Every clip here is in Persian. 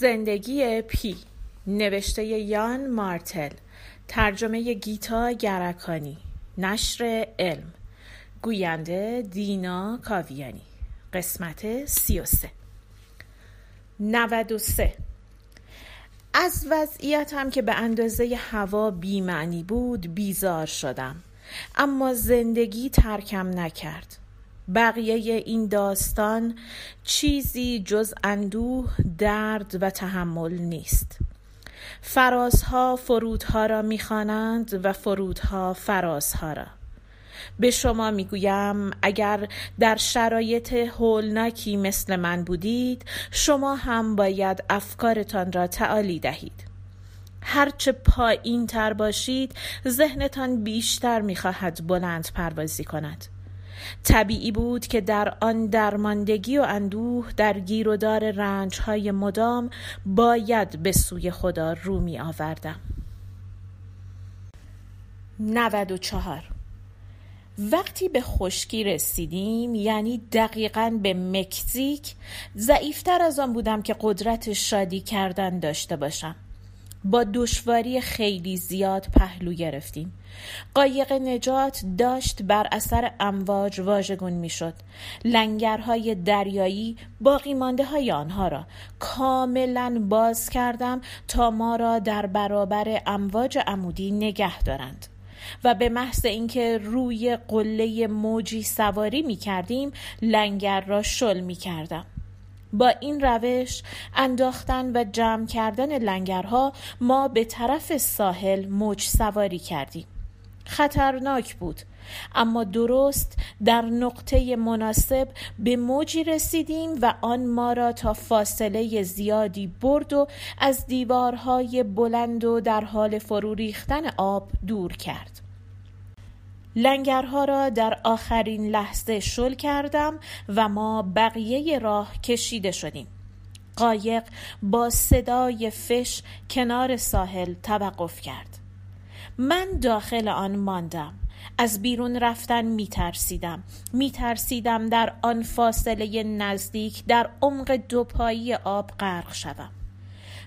زندگی پی نوشته یان مارتل ترجمه گیتا گرکانی نشر علم گوینده دینا کاویانی قسمت سی و سه. نود و سه. از وضعیتم که به اندازه هوا بیمعنی بود بیزار شدم اما زندگی ترکم نکرد. بقیه این داستان چیزی جز اندوه درد و تحمل نیست. فرازها فرودها را می‌خوانند و فرودها فرازها را. به شما می‌گویم اگر در شرایط هولناکی مثل من بودید شما هم باید افکارتان را تعالی دهید. هرچه پایین تر باشید ذهنتان بیشتر می‌خواهد بلند پروازی کند. طبیعی بود که در آن درماندگی و اندوه در گیر و دار رنج های مدام باید به سوی خدا رو می آوردم. نود و چهار. وقتی به خشکی رسیدیم یعنی دقیقا به مکزیک ضعیفتر از آن بودم که قدرت شادی کردن داشته باشم. با دشواری خیلی زیاد پهلو گرفتیم. قایق نجات داشت بر اثر امواج واژگون می‌شد. لنگرهای دریایی باقی مانده های آنها را کاملا باز کردم تا ما را در برابر امواج عمودی نگه دارند. و به محض اینکه روی قله موجی سواری می کردیم لنگر را شل می کردم با این روش انداختن و جمع کردن لنگرها ما به طرف ساحل موج سواری کردیم. خطرناک بود اما درست در نقطه مناسب به موجی رسیدیم و آن ما را تا فاصله زیادی برد و از دیوارهای بلند و در حال فرو ریختن آب دور کرد. لنگرها را در آخرین لحظه شل کردم و ما بقیه راه کشیده شدیم. قایق با صدای فش کنار ساحل توقف کرد. من داخل آن ماندم. از بیرون رفتن می ترسیدم. می ترسیدم در آن فاصله نزدیک در عمق دوپایی آب غرق شوم.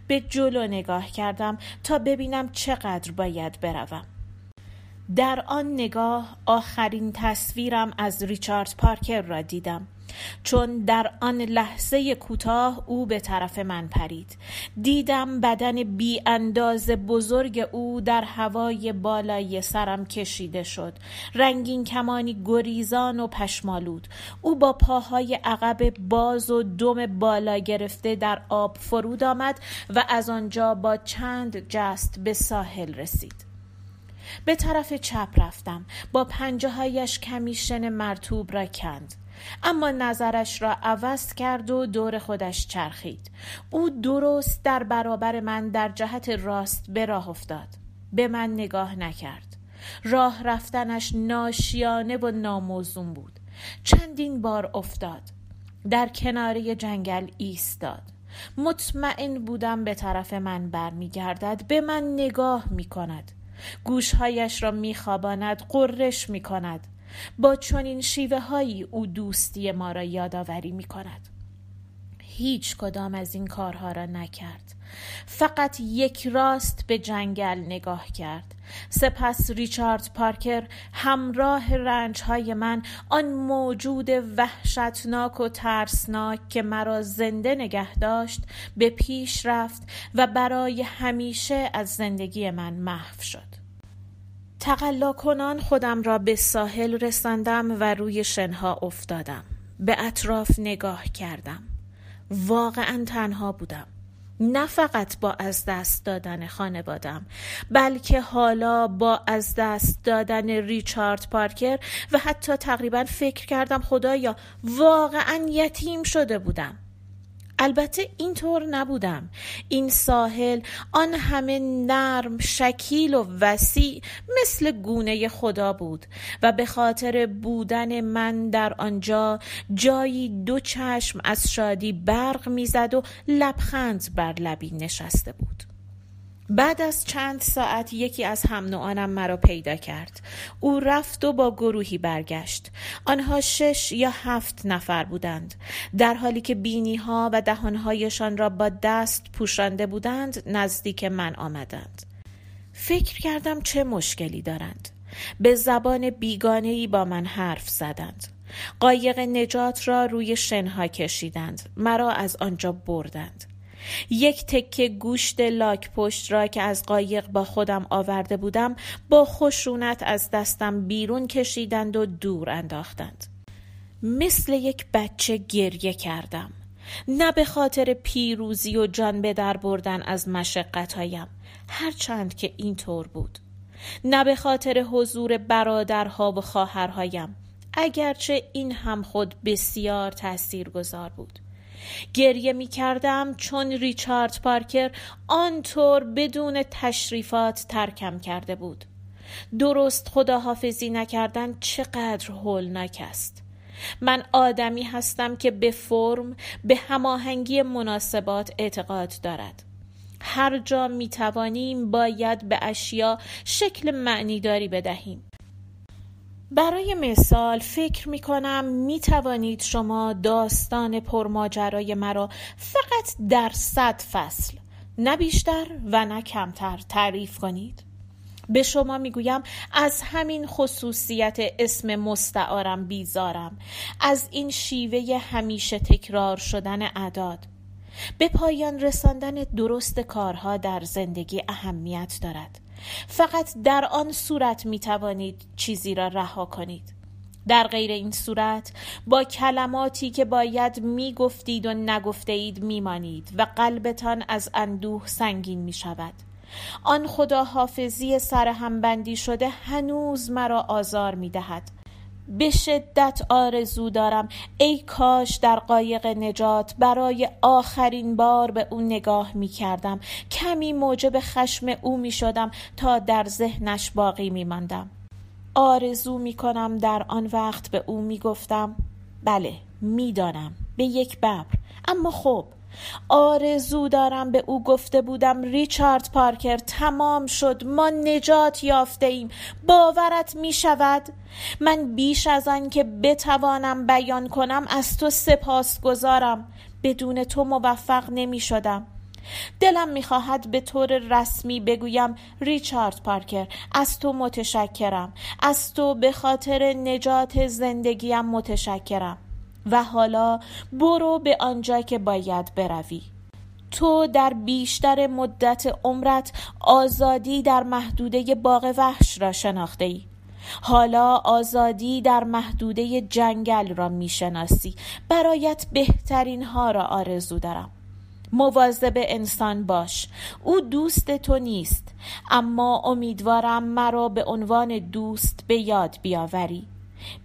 به جلو نگاه کردم تا ببینم چقدر باید بروم. در آن نگاه آخرین تصویرم از ریچارد پارکر را دیدم. چون در آن لحظه کوتاه او به طرف من پرید. دیدم بدن بی انداز بزرگ او در هوای بالای سرم کشیده شد. رنگین کمانی گریزان و پشمالود. او با پاهای عقب باز و دم بالا گرفته در آب فرود آمد و از آنجا با چند جست به ساحل رسید. به طرف چپ رفتم. با پنجه هایش کمیشن مرتوب را کند. اما نظرش را عوض کرد و دور خودش چرخید. او درست در برابر من در جهت راست به راه افتاد. به من نگاه نکرد. راه رفتنش ناشیانه و ناموزون بود. چندین بار افتاد. در کناره جنگل ایستاد. مطمئن بودم به طرف من برمیگردد به من نگاه می کند گوشهایش را میخواباند قررش می کند با چنین شیوه هایی او دوستی ما را یادآوری می کند هیچ کدام از این کارها را نکرد. فقط یک راست به جنگل نگاه کرد. سپس ریچارد پارکر همراه رنج های من آن موجود وحشتناک و ترسناک که مرا زنده نگه داشت به پیش رفت و برای همیشه از زندگی من محو شد. تقلا کنان خودم را به ساحل رساندم و روی شنها افتادم. به اطراف نگاه کردم. واقعا تنها بودم. نه فقط با از دست دادن خانوادم بلکه حالا با از دست دادن ریچارد پارکر و حتی تقریبا فکر کردم خدایا واقعا یتیم شده بودم. البته اینطور نبودم. این ساحل آن همه نرم شکیل و وسیع مثل گونه خدا بود و به خاطر بودن من در آنجا جایی دو چشم از شادی برق می‌زد و لبخند بر لبی نشسته بود. بعد از چند ساعت یکی از هم نوعانم مرا پیدا کرد. او رفت و با گروهی برگشت. آنها شش یا هفت نفر بودند. در حالی که بینی ها و دهانهایشان را با دست پوشانده بودند نزدیک من آمدند. فکر کردم چه مشکلی دارند. به زبان بیگانه با من حرف زدند. قایق نجات را روی شنها کشیدند. مرا از آنجا بردند. یک تکه گوشت لاک پشت را که از قایق با خودم آورده بودم با خشونت از دستم بیرون کشیدند و دور انداختند. مثل یک بچه گریه کردم. نه به خاطر پیروزی و جان به در بردن از مشقتهایم. هرچند که اینطور بود. نه به خاطر حضور برادرها و خواهرهایم. اگرچه این هم خود بسیار تأثیر گذار بود. گریه می کردم چون ریچارد پارکر آنطور بدون تشریفات ترکم کرده بود. درست خداحافظی نکردن چقدر هولناک است. من آدمی هستم که به فرم به هماهنگی مناسبات اعتقاد دارد. هر جا می توانیم باید به اشیا شکل معنیداری بدهیم. برای مثال فکر می کنم می توانید شما داستان پرماجرای مرا فقط در صد فصل نه بیشتر و نه کمتر تعریف کنید. به شما می‌گویم از همین خصوصیت اسم مستعارم بیزارم از این شیوه همیشه تکرار شدن اعداد. به پایان رساندن درست کارها در زندگی اهمیت دارد. فقط در آن صورت می توانید چیزی را رها کنید. در غیر این صورت با کلماتی که باید می گفتید و نگفته اید می مانید و قلبتان از اندوه سنگین می شود آن خداحافظی سر همبندی شده هنوز مرا آزار می دهد به شدت آرزو دارم. ای کاش در قایق نجات برای آخرین بار به او نگاه می کردم. کمی موجب خشم او می شدم تا در ذهنش باقی می ماندم. آرزو می کنم در آن وقت به او می گفتم بله می‌دانم به یک ببر. اما خب آرزو دارم به او گفته بودم ریچارد پارکر تمام شد ما نجات یافته ایم باورت می شود من بیش از آن که بتوانم بیان کنم از تو سپاس گذارم بدون تو موفق نمی شدم دلم می‌خواهد به طور رسمی بگویم ریچارد پارکر از تو متشکرم از تو به خاطر نجات زندگیم متشکرم. و حالا برو به آنجا که باید بروی. تو در بیشتر مدت عمرت آزادی در محدوده باغ وحش را شناخته ای. حالا آزادی در محدوده جنگل را می‌شناسی برایت بهترین ها را آرزو دارم. مواظب انسان باش. او دوست تو نیست اما امیدوارم مرا به عنوان دوست به یاد بیاوری.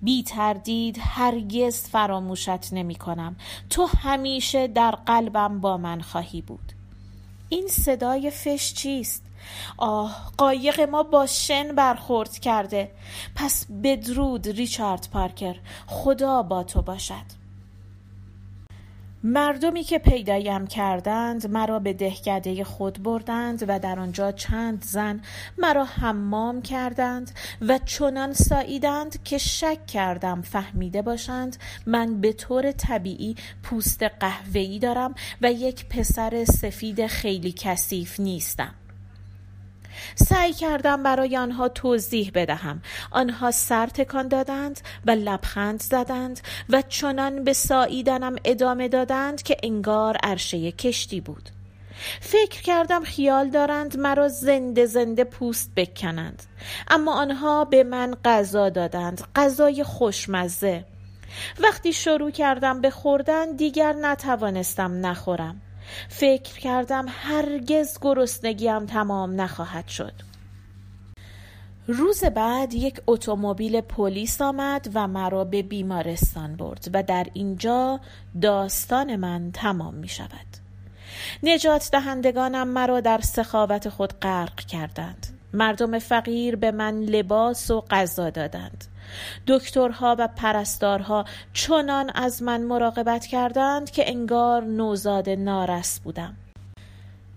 بی تردید هرگز فراموشت نمی کنم. تو همیشه در قلبم با من خواهی بود. این صدای فش چیست؟ آه قایق ما با شن برخورد کرده. پس بدرود ریچارد پارکر. خدا با تو باشد. مردمی که پیدایم کردند مرا به دهکده خود بردند و در آنجا چند زن مرا حمام کردند و چنان ساییدند که شک کردم فهمیده باشند من به طور طبیعی پوست قهوه‌ای دارم و یک پسر سفید خیلی کثیف نیستم. سعی کردم برای آنها توضیح بدهم. آنها سر تکان دادند و لبخند زدند و چنان به ساییدنم ادامه دادند که انگار عرشه کشتی بود. فکر کردم خیال دارند مرا زنده زنده پوست بکنند. اما آنها به من غذا دادند غذای خوشمزه. وقتی شروع کردم به خوردن دیگر نتوانستم نخورم. فکر کردم هرگز گرسنگیم تمام نخواهد شد. روز بعد یک اتومبیل پلیس آمد و مرا به بیمارستان برد و در اینجا داستان من تمام می شود. نجات دهندگانم مرا در سخاوت خود غرق کردند. مردم فقیر به من لباس و غذا دادند. دکترها و پرستارها چنان از من مراقبت کردند که انگار نوزاد نارس بودم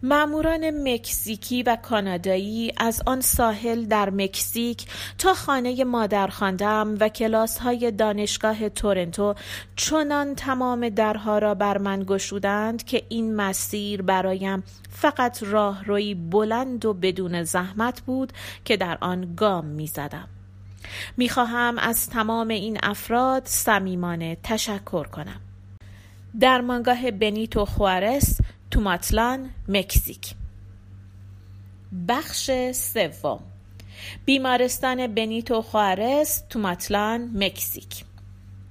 ماموران مکزیکی و کانادایی از آن ساحل در مکزیک تا خانه مادر خواندم و کلاس های دانشگاه تورنتو چنان تمام درها را بر من گشودند که این مسیر برایم فقط راهروی بلند و بدون زحمت بود که در آن گام می زدم. می خواهم از تمام این افراد صمیمانه تشکر کنم. در مانگاه بنیتو خوارس توماتلان مکزیک. بخش سوم. بیمارستان بنیتو خوارس توماتلان مکزیک.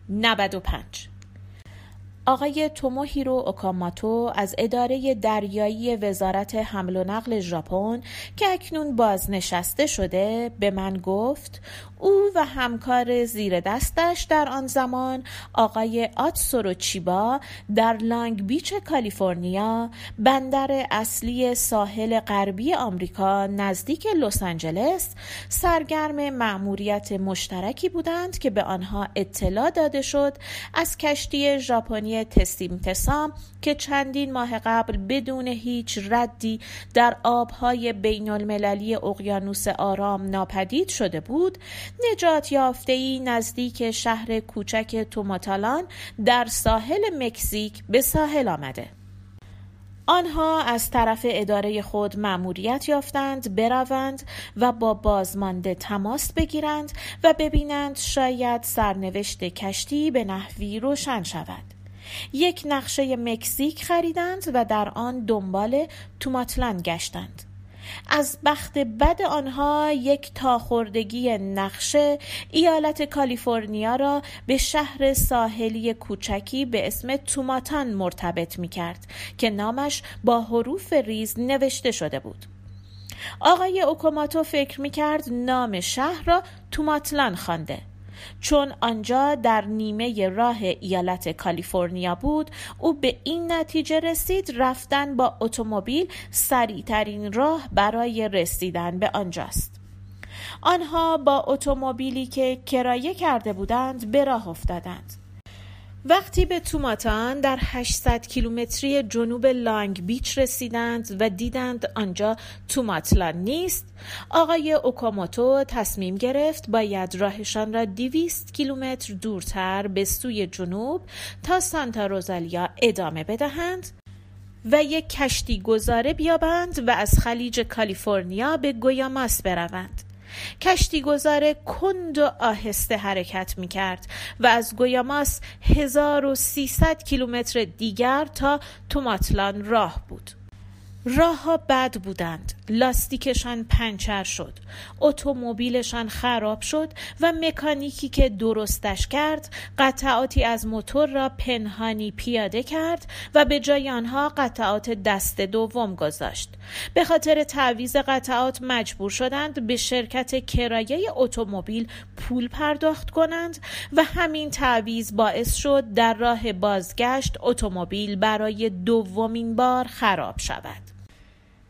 95 آقای توموهیرو اوکاماتو از اداره دریایی وزارت حمل و نقل ژاپن که اکنون بازنشسته شده به من گفت او و همکار زیر دستش در آن زمان آقای آتسورو چیبا در لانگ بیچ کالیفرنیا بندر اصلی ساحل غربی آمریکا نزدیک لس آنجلس سرگرم مأموریت مشترکی بودند که به آنها اطلاع داده شد از کشتی ژاپنی تسیم تسام که چندین ماه قبل بدون هیچ ردی در آبهای بین المللی اقیانوس آرام ناپدید شده بود نجات یافته نزدیک شهر کوچک توماتالان در ساحل مکزیک به ساحل آمده. آنها از طرف اداره خود مأموریت یافتند بروند و با بازمانده تماس بگیرند و ببینند شاید سرنوشت کشتی به نحوی روشن شود. یک نقشه مکزیک خریدند و در آن دنبال توماتلند گشتند. از بخت بد آنها یک تاخوردگی نقشه ایالت کالیفرنیا را به شهر ساحلی کوچکی به اسم توماتان مرتبط می کرد که نامش با حروف ریز نوشته شده بود. آقای اوکوماتو فکر می کرد نام شهر را توماتلان خوانده. چون آنجا در نیمه راه ایالت کالیفرنیا بود او به این نتیجه رسید رفتن با اتومبیل سریعترین راه برای رسیدن به آنجاست. آنها با اتومبیلی که کرایه کرده بودند به راه افتادند. وقتی به توماتان در 800 کیلومتری جنوب لانگ بیچ رسیدند و دیدند آنجا توماتلان نیست آقای اوکاموتو تصمیم گرفت باید راهشان را 200 کیلومتر دورتر به سوی جنوب تا سانتا روزالیا ادامه بدهند و یک کشتی گذاره بیابند و از خلیج کالیفرنیا به گویاماس بروند. کشتی گذار کند و آهسته حرکت می کرد و از گویاماس 1300 کیلومتر دیگر تا توماتلان راه بود. راه ها بد بودند. لاستیکشان پنچر شد. اتومبیلشان خراب شد و مکانیکی که درستش کرد قطعاتی از موتور را پنهانی پیاده کرد و به جای آنها قطعات دست دوم گذاشت. به خاطر تعویز قطعات مجبور شدند به شرکت کرایه اتومبیل پول پرداخت کنند و همین تعویز باعث شد در راه بازگشت اتومبیل برای دومین بار خراب شود.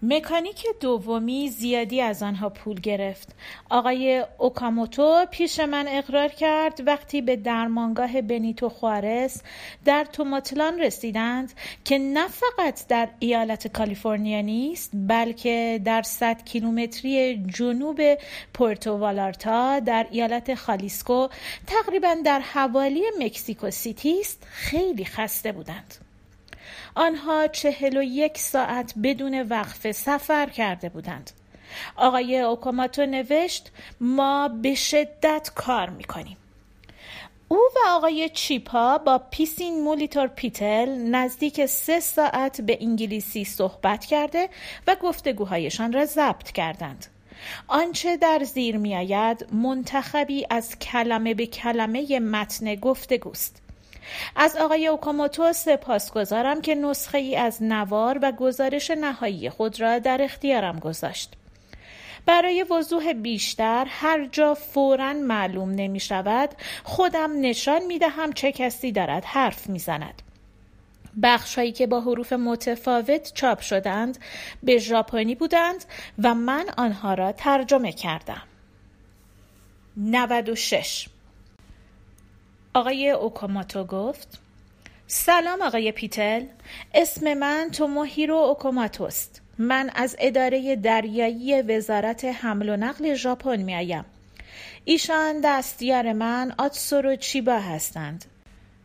مکانیک دومی زیادی از آنها پول گرفت. آقای اوکاموتو پیش من اقرار کرد وقتی به درمانگاه بنیتو خوارس در توماتلان رسیدند که نه فقط در ایالت کالیفرنیا نیست بلکه در 100 کیلومتری جنوب پورتو والارتا در ایالت خالیسکو تقریبا در حوالی مکسیکو سیتی است خیلی خسته بودند. آنها چهل و یک ساعت بدون وقفه سفر کرده بودند آقای اوکاماتو نوشت ما به شدت کار می‌کنیم او و آقای چیبا با پیسین مولیتور پیتل نزدیک سه ساعت به انگلیسی صحبت کرده و گفتگوهایشان را ضبط کردند. آنچه در زیر میآید منتخبی از کلمه به کلمه متن گفتگوست. از آقای اوکاموتو سپاسگزارم که نسخه ای از نوار و گزارش نهایی خود را در اختیارم گذاشت. برای وضوح بیشتر هر جا فورا معلوم نمی شود خودم نشان می دهم چه کسی دارد حرف می زند. بخش هایی که با حروف متفاوت چاپ شدند به ژاپنی بودند و من آنها را ترجمه کردم. 96 آقای اوکاماتو گفت سلام آقای پیتل. اسم من توموهیرو اوکاماتوست. من از اداره دریایی وزارت حمل و نقل ژاپن میآیم. ایشان دستیار من آتسورو چیبا هستند.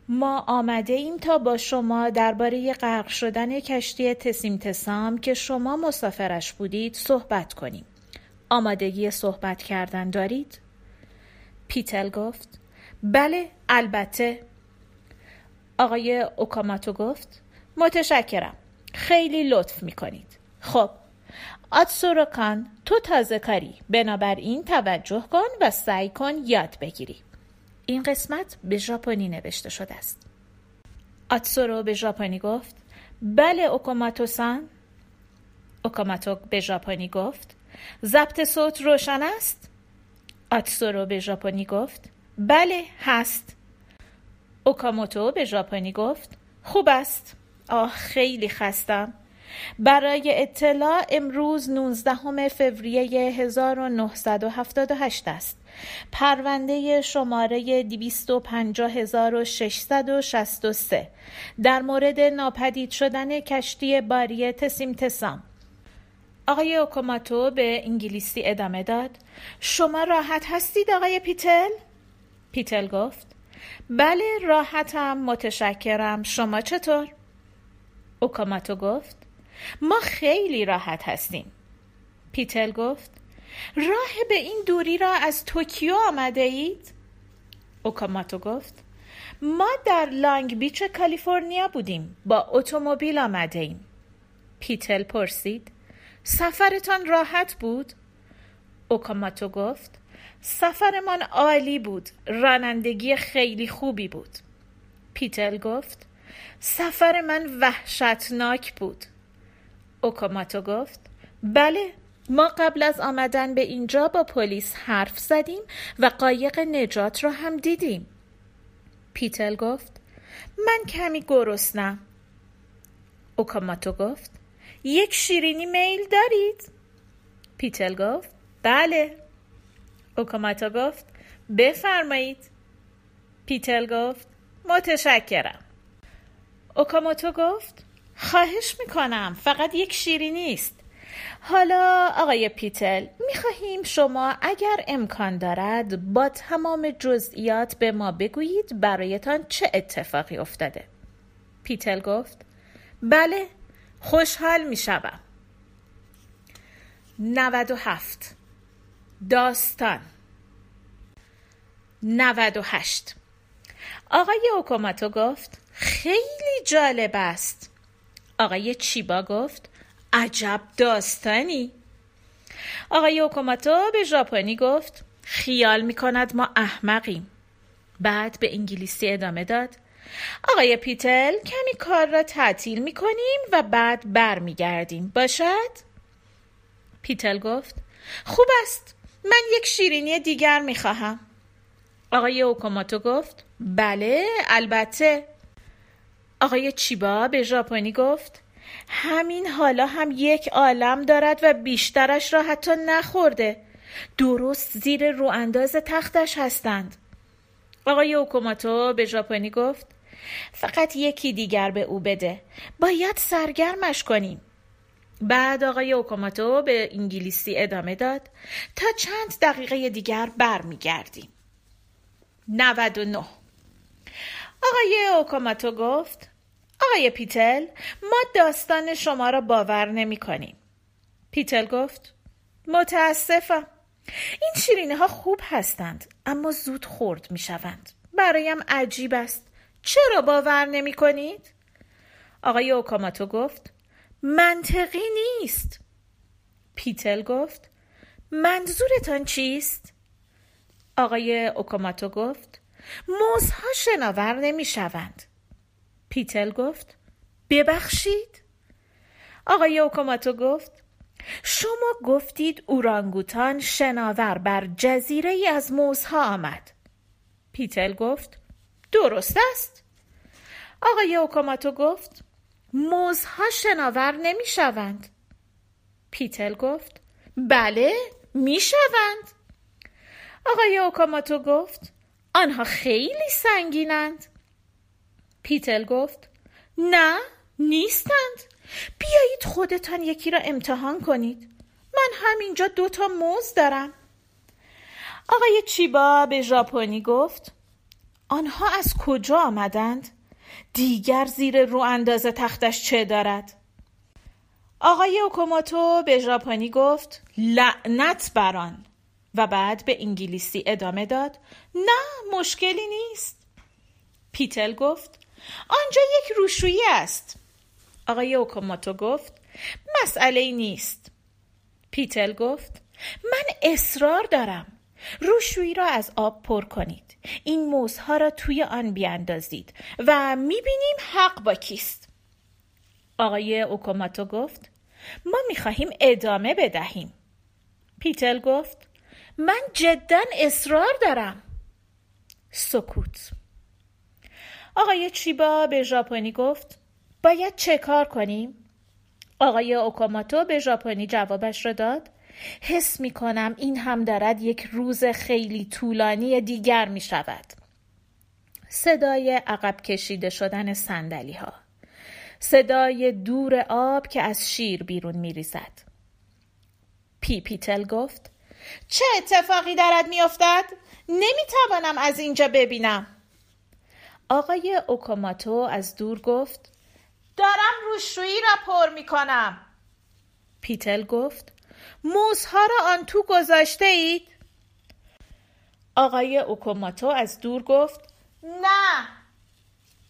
ما آمده ایم تا با شما درباره غرق شدن کشتی تسیم تسام که شما مسافرش بودید صحبت کنیم. آمادگی صحبت کردن دارید؟ پیتل گفت بله البته. آقای اوکاماتو گفت متشکرم. خیلی لطف می‌کنید. خب آتسوروکان تو تازه کاری. بنابراین توجه کن و سعی کن یاد بگیری. این قسمت به ژاپنی نوشته شده است. آتسورو به ژاپنی گفت بله اوکاماتو سان اوکاماتو به ژاپنی گفت ضبط صوت روشن است. آتسورو به ژاپنی گفت بله هست. اوکاموتو به ژاپنی گفت خوب است. آه خیلی خستم. برای اطلاع امروز 19 فوریه 1978 است. پرونده شماره 250663 در مورد ناپدید شدن کشتی باری تسیم تسام. آقای اوکوماتو به انگلیسی ادامه داد. شما راحت هستید آقای پیتل؟ پیتل گفت. بله راحتم متشکرم. شما چطور؟ اوکاموتو گفت. ما خیلی راحت هستیم. پیتل گفت. راه به این دوری را از توکیو آمده اید؟ اوکاموتو گفت. ما در لانگ بیچ کالیفرنیا بودیم. با اتومبیل آمده ایم. پیتل پرسید. سفرتان راحت بود؟ اوکاموتو گفت. سفرمان عالی بود. رانندگی خیلی خوبی بود. پیتل گفت سفر من وحشتناک بود. اوکاماتو گفت بله ما قبل از آمدن به اینجا با پلیس حرف زدیم و قایق نجات را هم دیدیم. پیتل گفت من کمی گرسنم. اوکاماتو گفت یک شیرینی میل دارید؟ پیتل گفت بله. اوکاموتو گفت بفرمایید. پیتل گفت متشکرم. اوکاموتو گفت خواهش می‌کنم فقط یک شیرینی است حالا آقای پیتل می‌خواهیم شما اگر امکان دارد با تمام جزئیات به ما بگویید برایتان چه اتفاقی افتاده. پیتل گفت بله خوشحال می‌شوم. 97 داستان. 98 آقای اوکوماتو گفت خیلی جالب است. آقای چیبا گفت عجب داستانی. آقای اوکوماتو به ژاپنی گفت خیال می کند ما احمقیم. بعد به انگلیسی ادامه داد آقای پیتل کمی کار را تعطیل می کنیم و بعد برمیگردیم. باشد؟ پیتل گفت خوب است. من یک شیرینی دیگر می خواهم آقای اوکوماتو گفت بله البته. آقای چیبا به ژاپنی گفت همین حالا هم یک عالم دارد و بیشترش را حتی نخورده. درست زیر رو انداز تختش هستند. آقای اوکوماتو به ژاپنی گفت فقط یکی دیگر به او بده. باید سرگرمش کنیم. بعد آقای اوکوماتو به انگلیسی ادامه داد تا چند دقیقه دیگر برمیگردیم 99 آقای اوکاماتو گفت آقای پیتل ما داستان شما را باور نمی کنیم. پیتل گفت متاسفم این شیرینه ها خوب هستند اما زود خورد می شوند. برایم عجیب است. چرا باور نمی کنید؟ آقای اوکاماتو گفت منطقی نیست. پیتل گفت منظورتان چیست؟ آقای اوکاماتو گفت موزها شناور نمی شوند. پیتل گفت ببخشید آقای اوکاماتو گفت شما گفتید اورانگوتان شناور بر جزیره ای از موزها آمد پیتل گفت درست است آقای اوکاماتو گفت موزها شناور نمی شوند پیتل گفت بله می شوند آقای اوکاماتو گفت آنها خیلی سنگینند. پیتل گفت نه نیستند. بیایید خودتان یکی را امتحان کنید. من همینجا دوتا موز دارم. آقای چیبا به ژاپنی گفت آنها از کجا آمدند؟ دیگر زیر رو اندازه تختش چه دارد؟ آقای اوکوماتو به ژاپنی گفت لعنت بران و بعد به انگلیسی ادامه داد نه مشکلی نیست. پیتل گفت آنجا یک روشویی است. آقای اوکوماتو گفت مسئله نیست. پیتل گفت من اصرار دارم. روشویی را از آب پر کنید. این موزها را توی آن بیاندازید و می‌بینیم حق با کیست. آقای اوکوماتو گفت ما می‌خواهیم ادامه بدهیم. پیتل گفت من جدا اصرار دارم. سکوت. آقای چیبا به ژاپنی گفت باید چه کار کنیم؟ آقای اوکاماتو به ژاپنی جوابش را داد حس می کنم این هم دارد یک روز خیلی طولانی دیگر می شود. صدای عقب کشیده شدن سندلی ها. صدای دور آب که از شیر بیرون می ریزد. پی پیتل گفت چه اتفاقی دارد می افتد؟ نمی توانم از اینجا ببینم. آقای اوکاموتو از دور گفت دارم روشویی را پر می کنم. پیتل گفت موزها را آن تو گذاشته اید؟ آقای اوکاموتو از دور گفت نه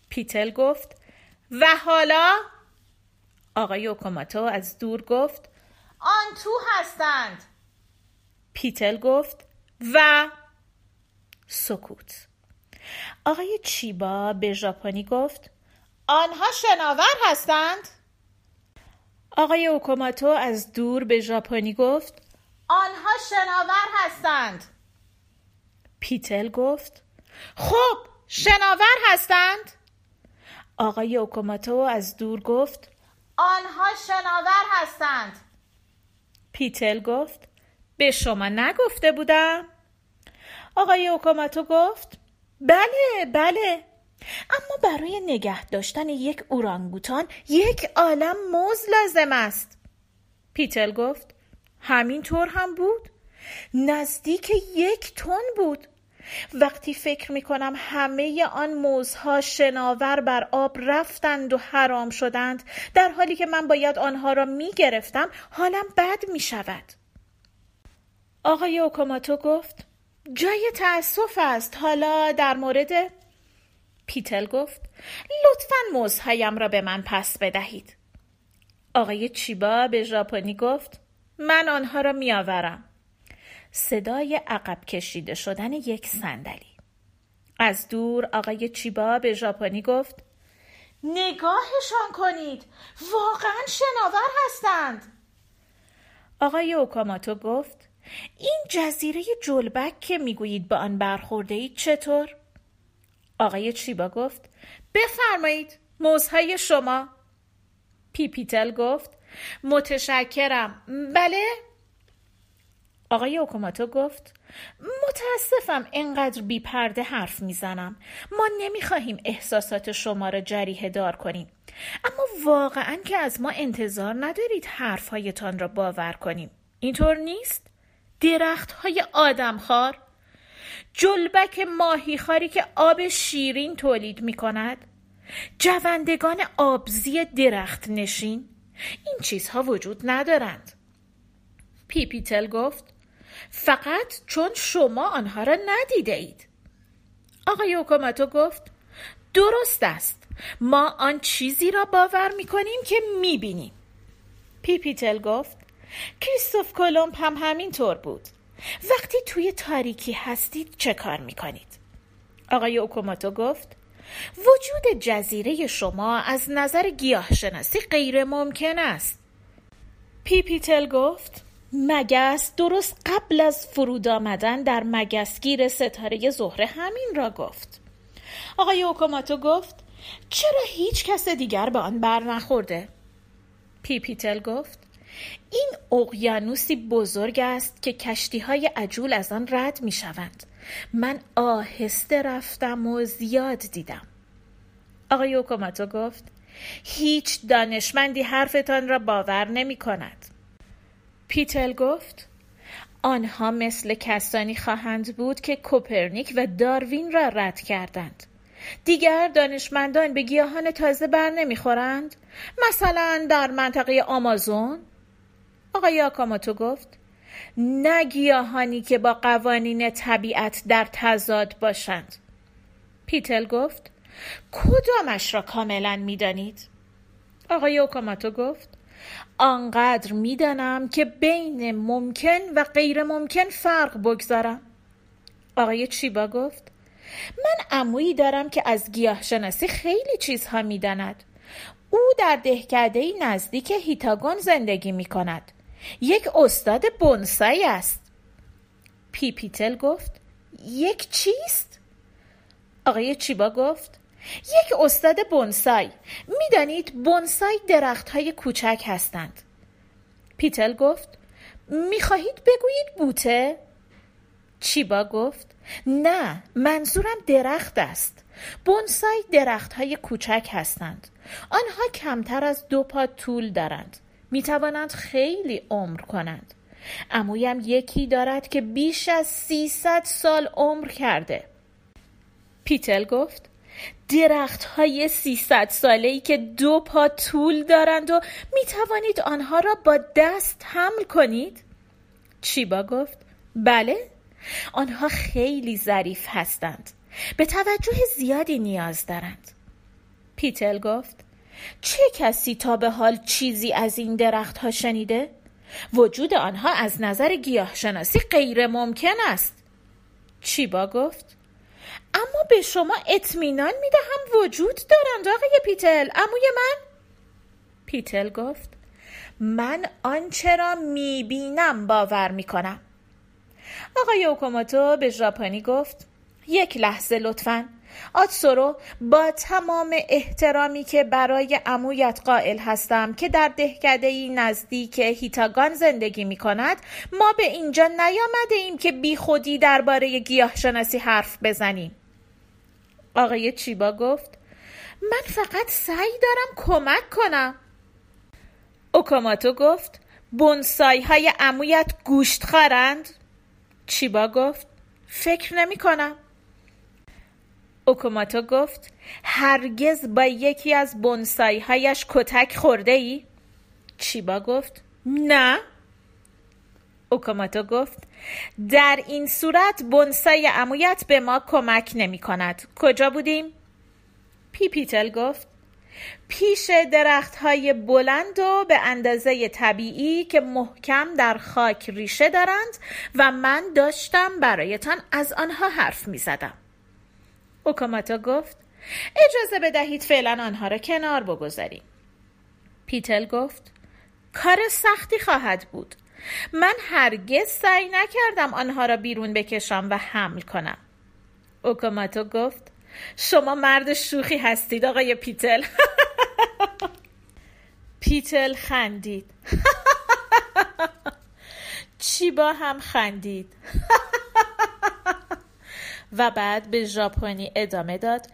پیتل گفت و حالا؟ آقای اوکوماتو از دور گفت آن تو هستند پیتل گفت و سکوت آقای چیبا به ژاپنی گفت آنها شناور هستند؟ آقای اوکوماتو از دور به ژاپنی گفت آنها شناور هستند. پیتل گفت خب شناور هستند؟ آقای اوکوماتو از دور گفت آنها شناور هستند. پیتل گفت به شما نگفته بودم. آقای اوکوماتو گفت بله بله. اما برای نگه داشتن یک اورانگوتان یک عالم موز لازم است. پیتل گفت همینطور هم بود؟ نزدیک یک تن بود. وقتی فکر می کنم همه آن موزها شناور بر آب رفتند و حرام شدند در حالی که من باید آنها را می گرفتم حالم بد می شود آقای اوکاماتو گفت جای تأسف است. حالا در مورد پیتل گفت لطفا موزهایم را به من پس بدهید. آقای چیبا به ژاپنی گفت من آنها را میآورم. صدای عقب کشیده شدن یک صندلی. از دور آقای چیبا به ژاپنی گفت نگاهشان کنید واقعا شناور هستند. آقای اوکاماتو گفت این جزیره جلبک که می‌گویید به آن برخورده اید چطور؟ آقای چیبا گفت بفرمایید موزهای شما. پیپیتل گفت متشکرم. بله؟ آقای اوکوماتو گفت متاسفم اینقدر بی پرده حرف می‌زنم. ما نمی‌خواهیم احساسات شما را جریه دار کنیم. اما واقعا که از ما انتظار ندارید حرفهایتان را باور کنیم. اینطور نیست؟ درخت های آدمخوار؟ جلبک ماهیخواری که آب شیرین تولید می کند جوندگان آبزی درخت نشین. این چیزها وجود ندارند. پی پیتل گفت فقط چون شما آنها را ندیده اید. آقای اوکاموتو گفت درست است. ما آن چیزی را باور می کنیم که می بینیم پی پیتل گفت کریستوف کلمب هم همین طور بود. وقتی توی تاریکی هستید چه کار می‌کنید؟ آقای اوکاموتو گفت وجود جزیره شما از نظر گیاهشناسی غیر ممکن است پی پیتل گفت مگس درست قبل از فرود آمدن در مگسگیر ستاره زهره همین را گفت آقای اوکاموتو گفت چرا هیچ کس دیگر به آن بر نخورده؟ پی پیتل گفت این اقیانوسی بزرگ است که کشتی های عجول از آن رد می شوند. من آهسته رفتم و زیاد دیدم. آقای اوکوماتو گفت هیچ دانشمندی حرفتان را باور نمی کند پیتل گفت آنها مثل کسانی خواهند بود که کوپرنیک و داروین را رد کردند دیگر دانشمندان به گیاهان تازه بر نمی‌خورند مثلا در منطقه آمازون آقای آکاماتو گفت نه گیاهانی که با قوانین طبیعت در تضاد باشند. پیتل گفت کدامش را کاملا می‌دانید؟ آقای اوکاماتو گفت آنقدر می‌دانم که بین ممکن و غیر ممکن فرق بگذارم. آقای چیبا گفت من عمویی دارم که از گیاه شناسی خیلی چیزها می‌داند. او در دهکده نزدیک هیتاگون زندگی می کند یک استاد بونسای است. پی پیتل گفت یک چیست؟ آقای چیبا گفت یک استاد بونسای می‌دانید بونسای درخت های کوچک هستند. پیتل گفت می‌خواهید بگویید بوته؟ چیبا گفت نه منظورم درخت است. بونسای درخت های کوچک هستند. آنها کمتر از دو پا طول دارند. می توانند خیلی عمر کنند. امویم یکی دارد که بیش از 300 سال عمر کرده. پیتل گفت درخت های 300 ساله ای که دو پا طول دارند و می توانید آنها را با دست حمل کنید؟ چیبا گفت بله آنها خیلی ظریف هستند. به توجه زیادی نیاز دارند. پیتل گفت چه کسی تا به حال چیزی از این درخت ها شنیده؟ وجود آنها از نظر گیاهشناسی غیر ممکن است. چیبا گفت؟ اما به شما اطمینان می دهم وجود دارند آقای پیتل اموی من؟ پیتل گفت من آنچه را می بینم باور می کنم آقای اوکوموتو به ژاپنی گفت یک لحظه لطفا. آتسورو با تمام احترامی که برای امویت قائل هستم که در دهکده ای نزدیک هیتاگان زندگی می کند ما به اینجا نیامده ایم که بی خودی درباره گیاه شناسی حرف بزنیم. آقای چیبا گفت من فقط سعی دارم کمک کنم. اوکاماتو گفت بونسای های عمویت گوشت خوارند؟ چیبا گفت فکر نمی کنم اوکاموتو گفت هرگز با یکی از بونسای هایش کتک خورده ای؟ چیبا گفت نه اوکاموتو گفت در این صورت بونسای عمویت به ما کمک نمی کند کجا بودیم؟ پی پیتل گفت پیش درخت های بلند و به اندازه طبیعی که محکم در خاک ریشه دارند و من داشتم برایتان از آنها حرف می زدم. اوکاماتا گفت اجازه بدهید فعلا آنها را کنار بگذاریم. پیتل گفت کار سختی خواهد بود. من هرگز سعی نکردم آنها را بیرون بکشم و حمل کنم. اوکاماتو گفت شما مرد شوخی هستید آقای پیتل پیتل خندید چیبا هم خندید و بعد به ژاپنی ادامه داد.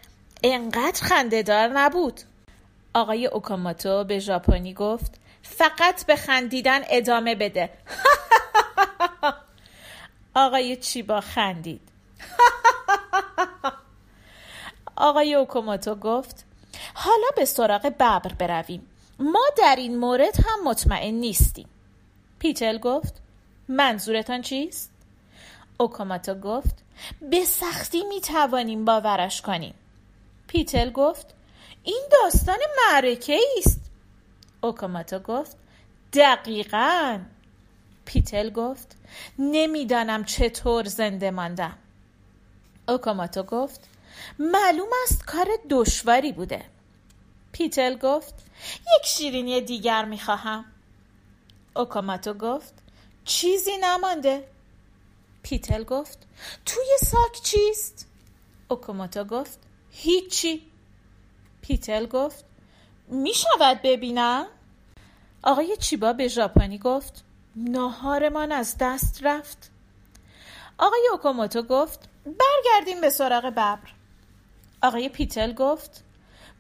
انقدر خندهدار نبود. آقای اوکاماتو به ژاپنی گفت فقط به خندیدن ادامه بده. آقای چیبا خندید. آقای اوکوموتو گفت حالا به سراغ ببر برویم. ما در این مورد هم مطمئن نیستیم. پیتل گفت منظورتان چیست؟ اوکوماتو گفت به سختی می توانیم باورش کنیم. پیتل گفت این داستان معرکه است اوکوماتو گفت دقیقا. پیتل گفت نمی‌دانم چطور زنده ماندم. اوکاموتو گفت معلوم است کار دشواری بوده. پیتل گفت یک شیرینی دیگر می‌خواهم. اوکاموتو گفت چیزی نمانده. پیتل گفت توی ساک چیست؟ اوکاموتو گفت هیچی. پیتل گفت می شود ببینم؟ آقای چیبا به ژاپنی گفت ناهارمان از دست رفت. آقای اوکاموتو گفت برگردیم به سراغ ببر. آقای پیتل گفت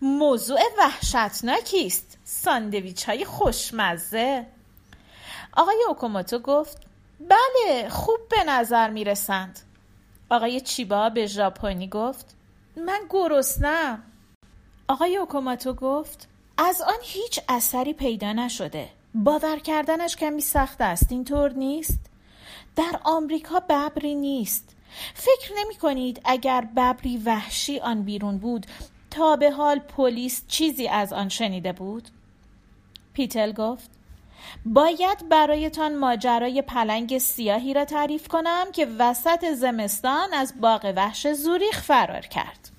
موضوع وحشتناکی است. ساندویچ های خوشمزه. آقای اوکوموتو گفت بله خوب به نظر می رسند آقای چیبا به ژاپنی گفت من گرسنم آقای اوکوماتو گفت از آن هیچ اثری پیدا نشده. باور کردنش کمی سخت است اینطور نیست؟ در آمریکا ببری نیست. فکر نمی کنید اگر ببری وحشی آن بیرون بود تا به حال پلیس چیزی از آن شنیده بود؟ پیتل گفت باید برایتان ماجرای پلنگ سیاهی را تعریف کنم که وسط زمستان از باغ وحش زوریخ فرار کرد.